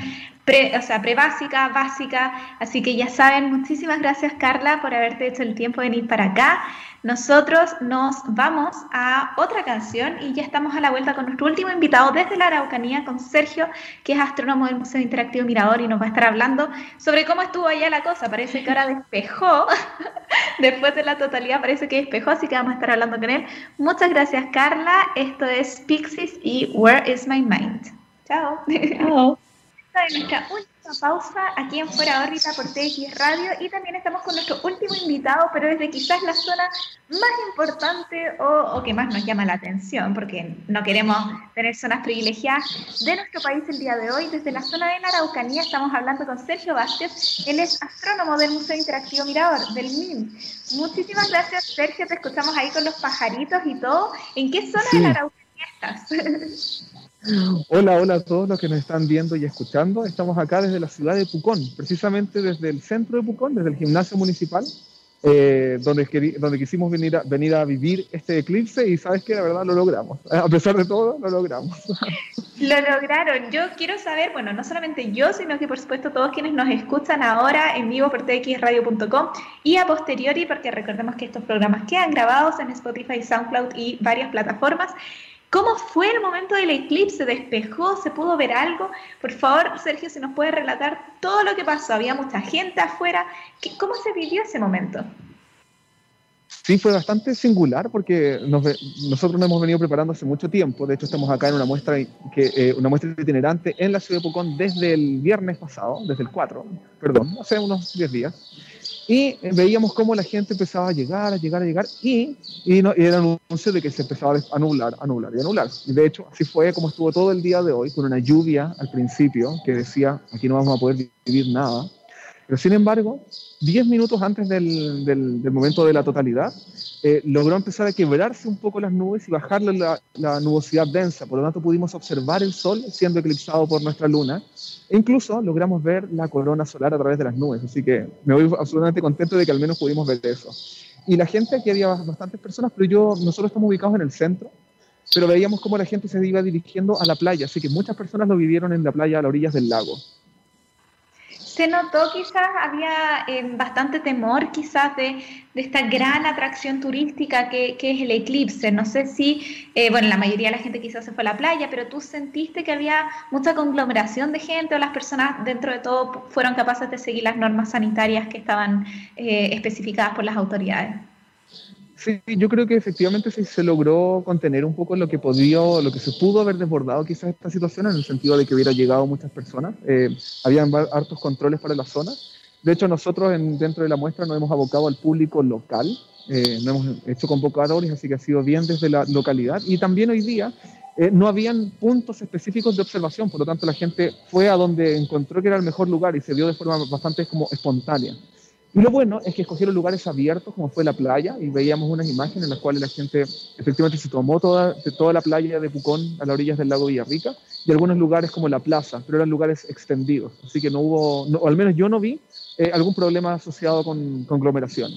pre, o sea, prebásica, básica. Así que ya saben, muchísimas gracias Carla por haberte hecho el tiempo de venir para acá. Nosotros nos vamos a otra canción y ya estamos a la vuelta con nuestro último invitado desde la Araucanía, con Sergio, que es astrónomo del Museo Interactivo Mirador y nos va a estar hablando sobre cómo estuvo allá la cosa. Parece que ahora despejó, después de la totalidad parece que despejó, así que vamos a estar hablando con él. Muchas gracias Carla, esto es Pixies y Where is My Mind. Chao. Chao de nuestra última pausa aquí en Fuera órbita por TX Radio y también estamos con nuestro último invitado, pero desde quizás la zona más importante o, que más nos llama la atención, porque no queremos tener zonas privilegiadas de nuestro país el día de hoy. Desde la zona de la Araucanía estamos hablando con Sergio Vázquez, él es astrónomo del Museo Interactivo Mirador, del MIM. Muchísimas gracias Sergio, te escuchamos ahí con los pajaritos y todo. ¿En qué zona de la Araucanía estás? Hola, hola a todos los que nos están viendo y escuchando. Estamos acá desde la ciudad de Pucón, precisamente desde el centro de Pucón, desde el gimnasio municipal, eh, donde, donde quisimos venir a, venir a vivir este eclipse y sabes que la verdad lo logramos. A pesar de todo, lo logramos. Lo lograron. Yo quiero saber, bueno, no solamente yo, sino que por supuesto todos quienes nos escuchan ahora en vivo por txradio.com y a posteriori, porque recordemos que estos programas quedan grabados en Spotify, SoundCloud y varias plataformas. ¿Cómo fue el momento del eclipse? ¿Se despejó? ¿Se pudo ver algo? Por favor, Sergio, si nos puede relatar todo lo que pasó. Había mucha gente afuera. ¿Cómo se vivió ese momento? Sí, fue bastante singular porque nosotros nos hemos venido preparando hace mucho tiempo. De hecho, estamos acá en una muestra, que, eh, una muestra itinerante en la ciudad de Pucón desde el viernes pasado, desde el 4, perdón, hace unos 10 días y veíamos cómo la gente empezaba a llegar, a llegar, a llegar, y, y, no, y era anuncio de que se empezaba a anular, anular y anular. Y de hecho, así fue como estuvo todo el día de hoy, con una lluvia al principio que decía, aquí no vamos a poder vivir nada. Pero sin embargo, 10 minutos antes del, del, momento de la totalidad, eh, logró empezar a quebrarse un poco las nubes y bajarle la, la, nubosidad densa. Por lo tanto, pudimos observar el Sol siendo eclipsado por nuestra Luna. E incluso logramos ver la corona solar a través de las nubes. Así que me voy absolutamente contento de que al menos pudimos ver eso. Y la gente, aquí había bastantes personas, pero yo, nosotros estamos ubicados en el centro, pero veíamos cómo la gente se iba dirigiendo a la playa. Así que muchas personas lo vivieron en la playa a las orillas del lago se notó quizás, había eh, bastante temor quizás de, esta gran atracción turística que, es el eclipse. No sé si, eh, bueno, la mayoría de la gente quizás se fue a la playa, pero tú sentiste que había mucha conglomeración de gente o las personas dentro de todo fueron capaces de seguir las normas sanitarias que estaban eh, especificadas por las autoridades. Sí, yo creo que efectivamente sí se logró contener un poco lo que podía, lo que se pudo haber desbordado quizás esta situación en el sentido de que hubiera llegado muchas personas. Eh, habían hartos controles para la zona. De hecho, nosotros en, dentro de la muestra nos hemos abocado al público local, eh, no hemos hecho convocadores, así que ha sido bien desde la localidad. Y también hoy día eh, no habían puntos específicos de observación, por lo tanto la gente fue a donde encontró que era el mejor lugar y se dio de forma bastante como espontánea. Y lo bueno es que escogieron lugares abiertos, como fue la playa, y veíamos unas imágenes en las cuales la gente efectivamente se tomó toda, toda la playa de Pucón a las orillas del lago Villarrica, y algunos lugares como la plaza, pero eran lugares extendidos. Así que no hubo, o al menos yo no vi eh, algún problema asociado con conglomeración.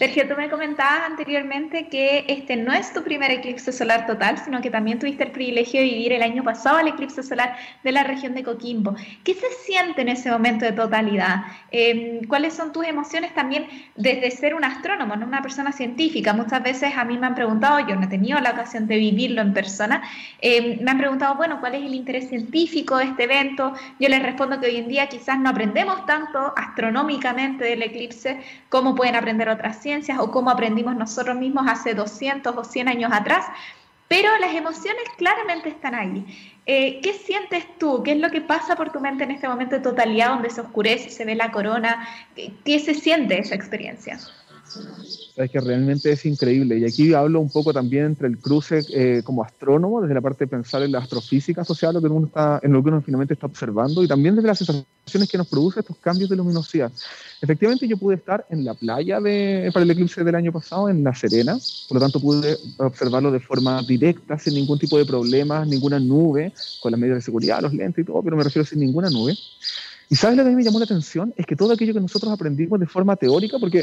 Sergio, tú me comentabas anteriormente que este no es tu primer eclipse solar total, sino que también tuviste el privilegio de vivir el año pasado el eclipse solar de la región de Coquimbo. ¿Qué se siente en ese momento de totalidad? Em, ¿Cuáles son tus emociones también desde ser un astrónomo, no una persona científica? Muchas veces a mí me han preguntado, yo no he tenido la ocasión de vivirlo en persona, em, me han preguntado, bueno, ¿cuál es el interés científico de este evento? Yo les respondo que hoy en día quizás no aprendemos tanto astronómicamente del eclipse como pueden aprender otras ciencias o cómo aprendimos nosotros mismos hace 200 o 100 años atrás, pero las emociones claramente están ahí. Eh, ¿Qué sientes tú? ¿Qué es lo que pasa por tu mente en este momento de totalidad donde se oscurece, se ve la corona? ¿Qué, se siente esa experiencia? Es que realmente es increíble. Y aquí hablo un poco también entre el cruce eh, como astrónomo, desde la parte de pensar en la astrofísica social, lo que uno está, en lo que uno finalmente está observando, y también desde las sensaciones que nos producen estos cambios de luminosidad. Efectivamente, yo pude estar en la playa de, para el eclipse del año pasado, en La Serena, por lo tanto pude observarlo de forma directa, sin ningún tipo de problemas, ninguna nube, con las medidas de seguridad, los lentes y todo, pero me refiero sin ninguna nube. Y sabes lo que a mí me llamó la atención es que todo aquello que nosotros aprendimos de forma teórica, porque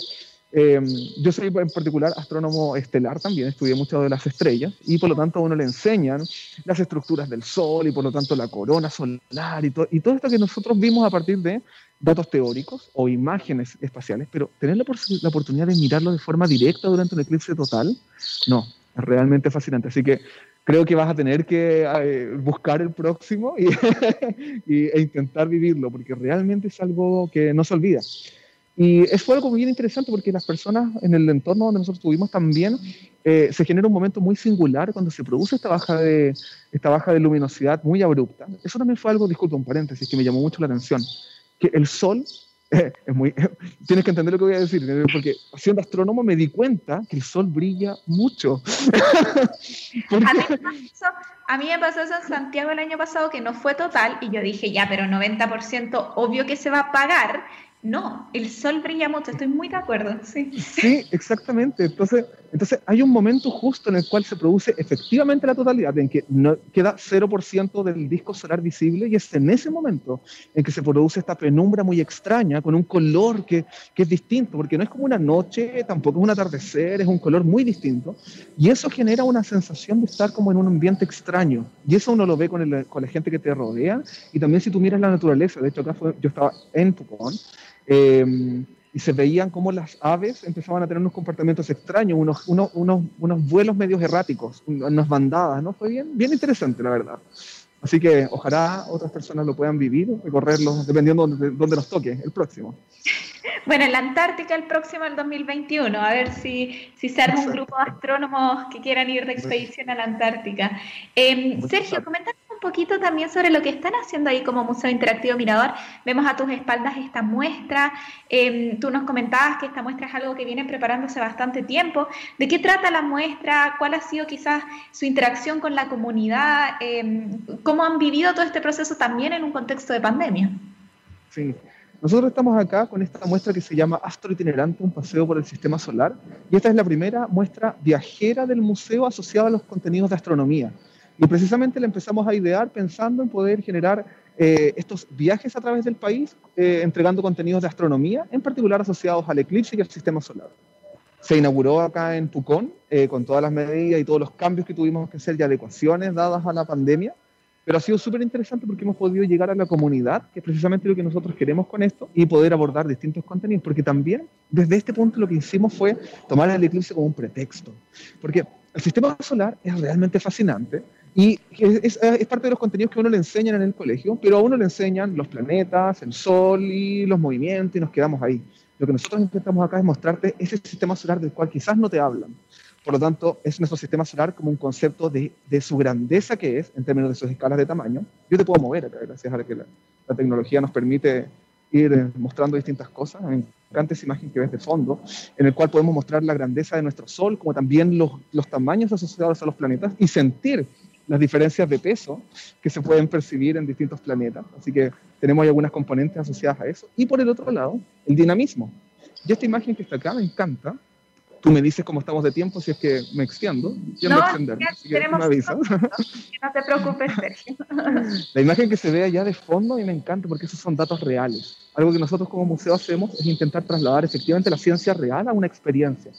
eh, yo soy en particular astrónomo estelar también, estudié mucho de las estrellas y por lo tanto a uno le enseñan las estructuras del Sol y por lo tanto la corona solar y, y todo esto que nosotros vimos a partir de datos teóricos o imágenes espaciales, pero tener la, la oportunidad de mirarlo de forma directa durante un eclipse total, no, es realmente fascinante. Así que creo que vas a tener que eh, buscar el próximo y, e intentar vivirlo, porque realmente es algo que no se olvida. Y fue algo bien interesante porque las personas en el entorno donde nosotros estuvimos también eh, se genera un momento muy singular cuando se produce esta baja, de, esta baja de luminosidad muy abrupta. Eso también fue algo, disculpa un paréntesis, que me llamó mucho la atención, que el sol es muy, tienes que entender lo que voy a decir, porque siendo astrónomo me di cuenta que el sol brilla mucho. a, mí me pasó eso en Santiago el año pasado, que no fue total, y yo dije, ya, pero 90% obvio que se va a pagar, no, el sol brilla mucho, estoy muy de acuerdo, sí. Sí, exactamente. Entonces, entonces hay un momento justo en el cual se produce efectivamente la totalidad, en que no queda 0% del disco solar visible y es en ese momento en que se produce esta penumbra muy extraña, con un color que, que es distinto, porque no es como una noche, tampoco es un atardecer, es un color muy distinto. Y eso genera una sensación de estar como en un ambiente extraño. Y eso uno lo ve con, el, con la gente que te rodea y también si tú miras la naturaleza. De hecho, acá yo estaba en Pucón Em, y se veían cómo las aves empezaban a tener unos comportamientos extraños, unos, unos, unos, unos vuelos medios erráticos, unas bandadas, ¿no? Fue bien, bien interesante, la verdad. Así que ojalá otras personas lo puedan vivir, recorrerlo, dependiendo de dónde nos toque el próximo. Bueno, en la Antártica el próximo, el 2021, a ver si, si se arma un grupo de astrónomos que quieran ir de expedición a la Antártica. Eh, Sergio, coméntanos un poquito también sobre lo que están haciendo ahí como Museo Interactivo Mirador. Vemos a tus espaldas esta muestra. Em, tú nos comentabas que esta muestra es algo que vienen preparándose bastante tiempo. ¿De qué trata la muestra? ¿Cuál ha sido quizás su interacción con la comunidad? Em, ¿Cómo han vivido todo este proceso también en un contexto de pandemia? Sí. Nosotros estamos acá con esta muestra que se llama Astro Itinerante, un paseo por el sistema solar, y esta es la primera muestra viajera del museo asociada a los contenidos de astronomía. Y precisamente la empezamos a idear pensando en poder generar eh, estos viajes a través del país, eh, entregando contenidos de astronomía, en particular asociados al eclipse y al sistema solar. Se inauguró acá en Pucón, eh, con todas las medidas y todos los cambios que tuvimos que hacer y adecuaciones dadas a la pandemia, pero ha sido súper interesante porque hemos podido llegar a la comunidad, que es precisamente lo que nosotros queremos con esto, y poder abordar distintos contenidos, porque también desde este punto lo que hicimos fue tomar el eclipse como un pretexto, porque el sistema solar es realmente fascinante y es, es, parte de los contenidos que uno le enseñan en el colegio, pero a uno le enseñan los planetas, el sol y los movimientos y nos quedamos ahí. Lo que nosotros intentamos acá es mostrarte ese sistema solar del cual quizás no te hablan, por lo tanto, es nuestro sistema solar como un concepto de, de, su grandeza que es en términos de sus escalas de tamaño. Yo te puedo mover acá, gracias a que la, la tecnología nos permite ir mostrando distintas cosas. Me encanta esa imagen que ves de fondo, en el cual podemos mostrar la grandeza de nuestro Sol, como también los, los tamaños asociados a los planetas y sentir las diferencias de peso que se pueden percibir en distintos planetas. Así que tenemos algunas componentes asociadas a eso. Y por el otro lado, el dinamismo. Y esta imagen que está acá me encanta, Tú me dices cómo estamos de tiempo, si es que me extiendo. Yo no, extender, tenemos me no te preocupes, Sergio. La imagen que se ve allá de fondo a mí me encanta porque esos son datos reales. Algo que nosotros como museo hacemos es intentar trasladar efectivamente la ciencia real a una experiencia.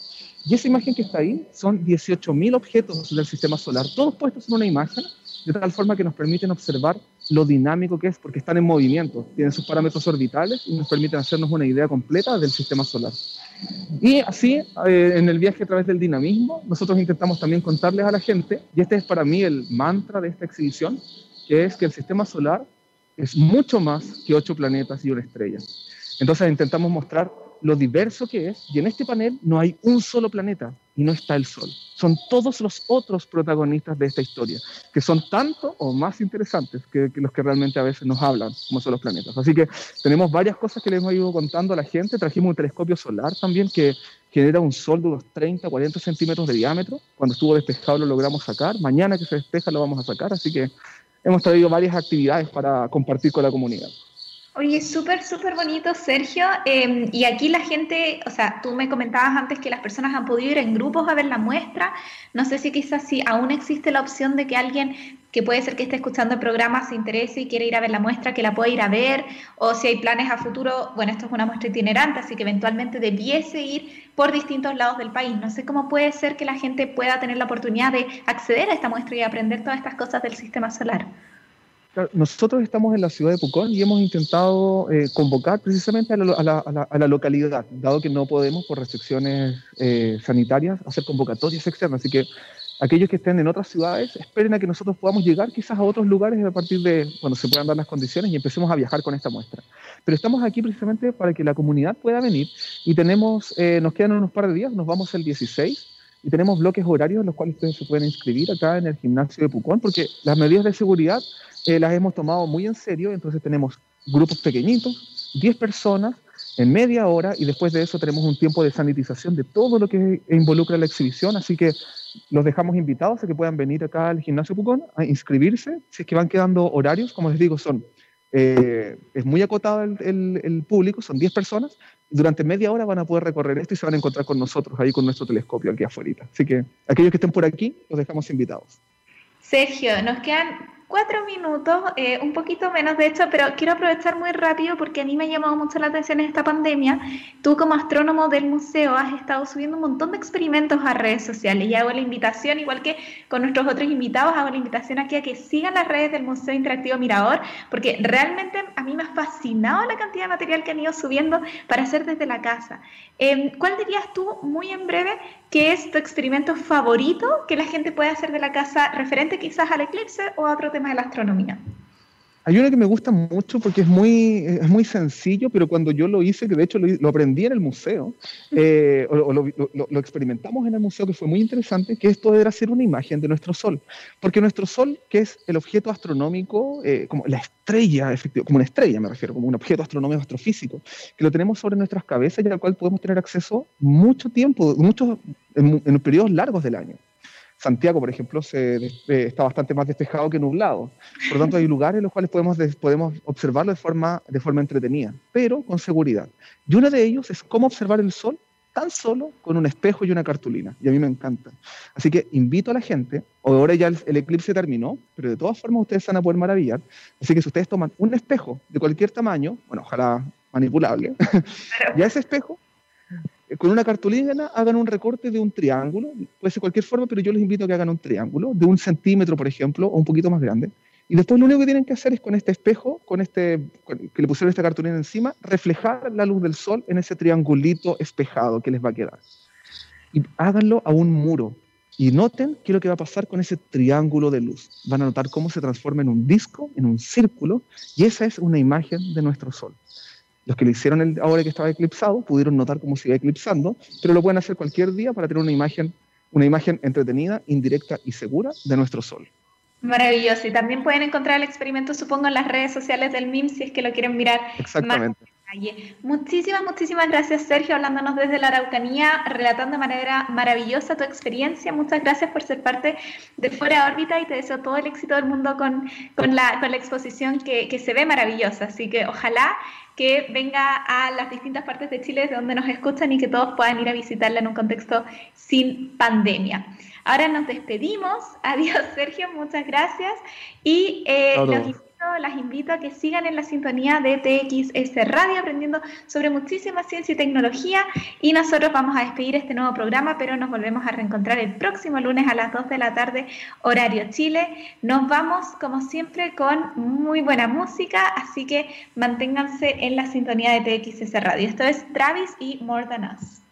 Y esa imagen que está ahí son 18.000 objetos del sistema solar, todos puestos en una imagen, de tal forma que nos permiten observar lo dinámico que es, porque están en movimiento, tienen sus parámetros orbitales y nos permiten hacernos una idea completa del sistema solar. Y así, eh, en el viaje a través del dinamismo, nosotros intentamos también contarles a la gente, y este es para mí el mantra de esta exhibición, que es que el sistema solar es mucho más que ocho planetas y una estrella. Entonces intentamos mostrar lo diverso que es, y en este panel no hay un solo planeta y no está el Sol. Son todos los otros protagonistas de esta historia, que son tanto o más interesantes que, los que realmente a veces nos hablan, como son los planetas. Así que tenemos varias cosas que les hemos ido contando a la gente. Trajimos un telescopio solar también que genera un sol de unos 30, 40 centímetros de diámetro. Cuando estuvo despejado lo logramos sacar. Mañana que se despeja lo vamos a sacar. Así que hemos traído varias actividades para compartir con la comunidad. Oye, súper, súper bonito, Sergio. Eh, y aquí la gente, o sea, tú me comentabas antes que las personas han podido ir en grupos a ver la muestra. No sé si quizás si aún existe la opción de que alguien que puede ser que esté escuchando el programa se interese y quiere ir a ver la muestra, que la pueda ir a ver, o si hay planes a futuro, bueno, esto es una muestra itinerante, así que eventualmente debiese ir por distintos lados del país. No sé cómo puede ser que la gente pueda tener la oportunidad de acceder a esta muestra y aprender todas estas cosas del sistema solar. Nosotros estamos en la ciudad de Pucón y hemos intentado eh, convocar precisamente a la, a, la, a la, localidad, dado que no podemos por restricciones eh, sanitarias hacer convocatorias externas. Así que aquellos que estén en otras ciudades esperen a que nosotros podamos llegar quizás a otros lugares a partir de cuando se puedan dar las condiciones y empecemos a viajar con esta muestra. Pero estamos aquí precisamente para que la comunidad pueda venir y tenemos, eh, nos quedan unos par de días, nos vamos el 16 y tenemos bloques horarios en los cuales ustedes se pueden inscribir acá en el gimnasio de Pucón porque las medidas de seguridad eh, las hemos tomado muy en serio, entonces tenemos grupos pequeñitos, 10 personas en media hora y después de eso tenemos un tiempo de sanitización de todo lo que involucra la exhibición, así que los dejamos invitados a que puedan venir acá al gimnasio Pucón a inscribirse, si es que van quedando horarios, como les digo, son eh, es muy acotado el, el, el, público, son 10 personas. Durante media hora van a poder recorrer esto y se van a encontrar con nosotros ahí con nuestro telescopio aquí afuera. Así que aquellos que estén por aquí, los dejamos invitados. Sergio, nos quedan cuatro minutos, eh, un poquito menos de hecho, pero quiero aprovechar muy rápido porque a mí me ha llamado mucho la atención esta pandemia. Tú como astrónomo del museo has estado subiendo un montón de experimentos a redes sociales y hago la invitación, igual que con nuestros otros invitados, hago la invitación aquí a que sigan las redes del Museo Interactivo Mirador, porque realmente a mí me ha fascinado la cantidad de material que han ido subiendo para hacer desde la casa. Eh, ¿Cuál dirías tú, muy en breve, que es tu experimento favorito que la gente puede hacer de la casa referente quizás al eclipse o a otro tema? De la astronomía? Hay uno que me gusta mucho porque es muy, es muy sencillo, pero cuando yo lo hice, que de hecho lo, lo aprendí en el museo, eh, o, o lo, lo, lo, experimentamos en el museo, que fue muy interesante, que es poder hacer una imagen de nuestro Sol. Porque nuestro Sol, que es el objeto astronómico, eh, como la estrella, efectivo, como una estrella me refiero, como un objeto astronómico astrofísico, que lo tenemos sobre nuestras cabezas y al cual podemos tener acceso mucho tiempo, muchos, en, en periodos largos del año. Santiago, por ejemplo, está bastante más despejado que nublado. Por lo tanto, hay lugares en los cuales podemos, podemos observarlo de forma, de forma entretenida, pero con seguridad. Y uno de ellos es cómo observar el sol tan solo con un espejo y una cartulina. Y a mí me encanta. Así que invito a la gente, ahora ya el, eclipse terminó, pero de todas formas ustedes van a poder maravillar. Así que si ustedes toman un espejo de cualquier tamaño, bueno, ojalá manipulable, y a ese espejo, con una cartulina hagan un recorte de un triángulo, puede ser cualquier forma, pero yo les invito a que hagan un triángulo de un centímetro, por ejemplo, o un poquito más grande, y después lo único que tienen que hacer es con este espejo, con este que le pusieron esta cartulina encima, reflejar la luz del sol en ese triangulito espejado que les va a quedar. Y háganlo a un muro. Y noten qué es lo que va a pasar con ese triángulo de luz. Van a notar cómo se transforma en un disco, en un círculo, y esa es una imagen de nuestro sol. Los que lo hicieron el, ahora que estaba eclipsado pudieron notar cómo se iba eclipsando, pero lo pueden hacer cualquier día para tener una imagen, una imagen entretenida, indirecta y segura de nuestro sol. Maravilloso. Y también pueden encontrar el experimento, supongo, en las redes sociales del MIM si es que lo quieren mirar Exactamente. más Muchísimas, muchísimas gracias, Sergio, hablándonos desde la Araucanía, relatando de manera maravillosa tu experiencia. Muchas gracias por ser parte de Fuera de órbita y te deseo todo el éxito del mundo con, con, la, con la exposición que, que se ve maravillosa. Así que ojalá que venga a las distintas partes de Chile de donde nos escuchan y que todos puedan ir a visitarla en un contexto sin pandemia. Ahora nos despedimos. Adiós, Sergio, muchas gracias. Y eh, las invito a que sigan en la sintonía de TXS Radio, aprendiendo sobre muchísima ciencia y tecnología. Y nosotros vamos a despedir este nuevo programa, pero nos volvemos a reencontrar el próximo lunes a las 2 de la tarde, horario Chile. Nos vamos, como siempre, con muy buena música, así que manténganse en la sintonía de TXS Radio. Esto es Travis y More Than Us.